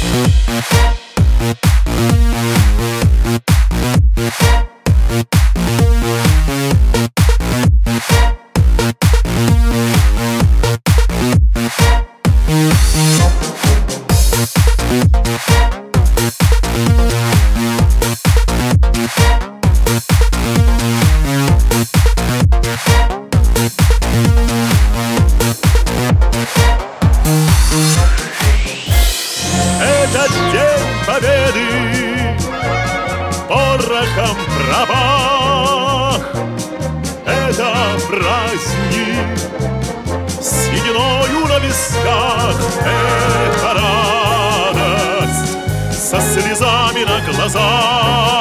Thank победы. Порохом пробах, Это праздник. Сединою на висках. Это радость. Со слезами на глазах.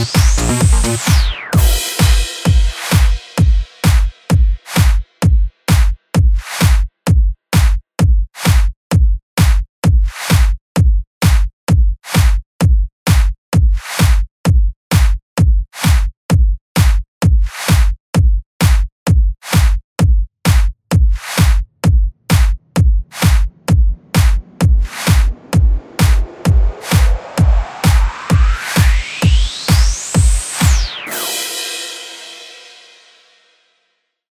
Bye.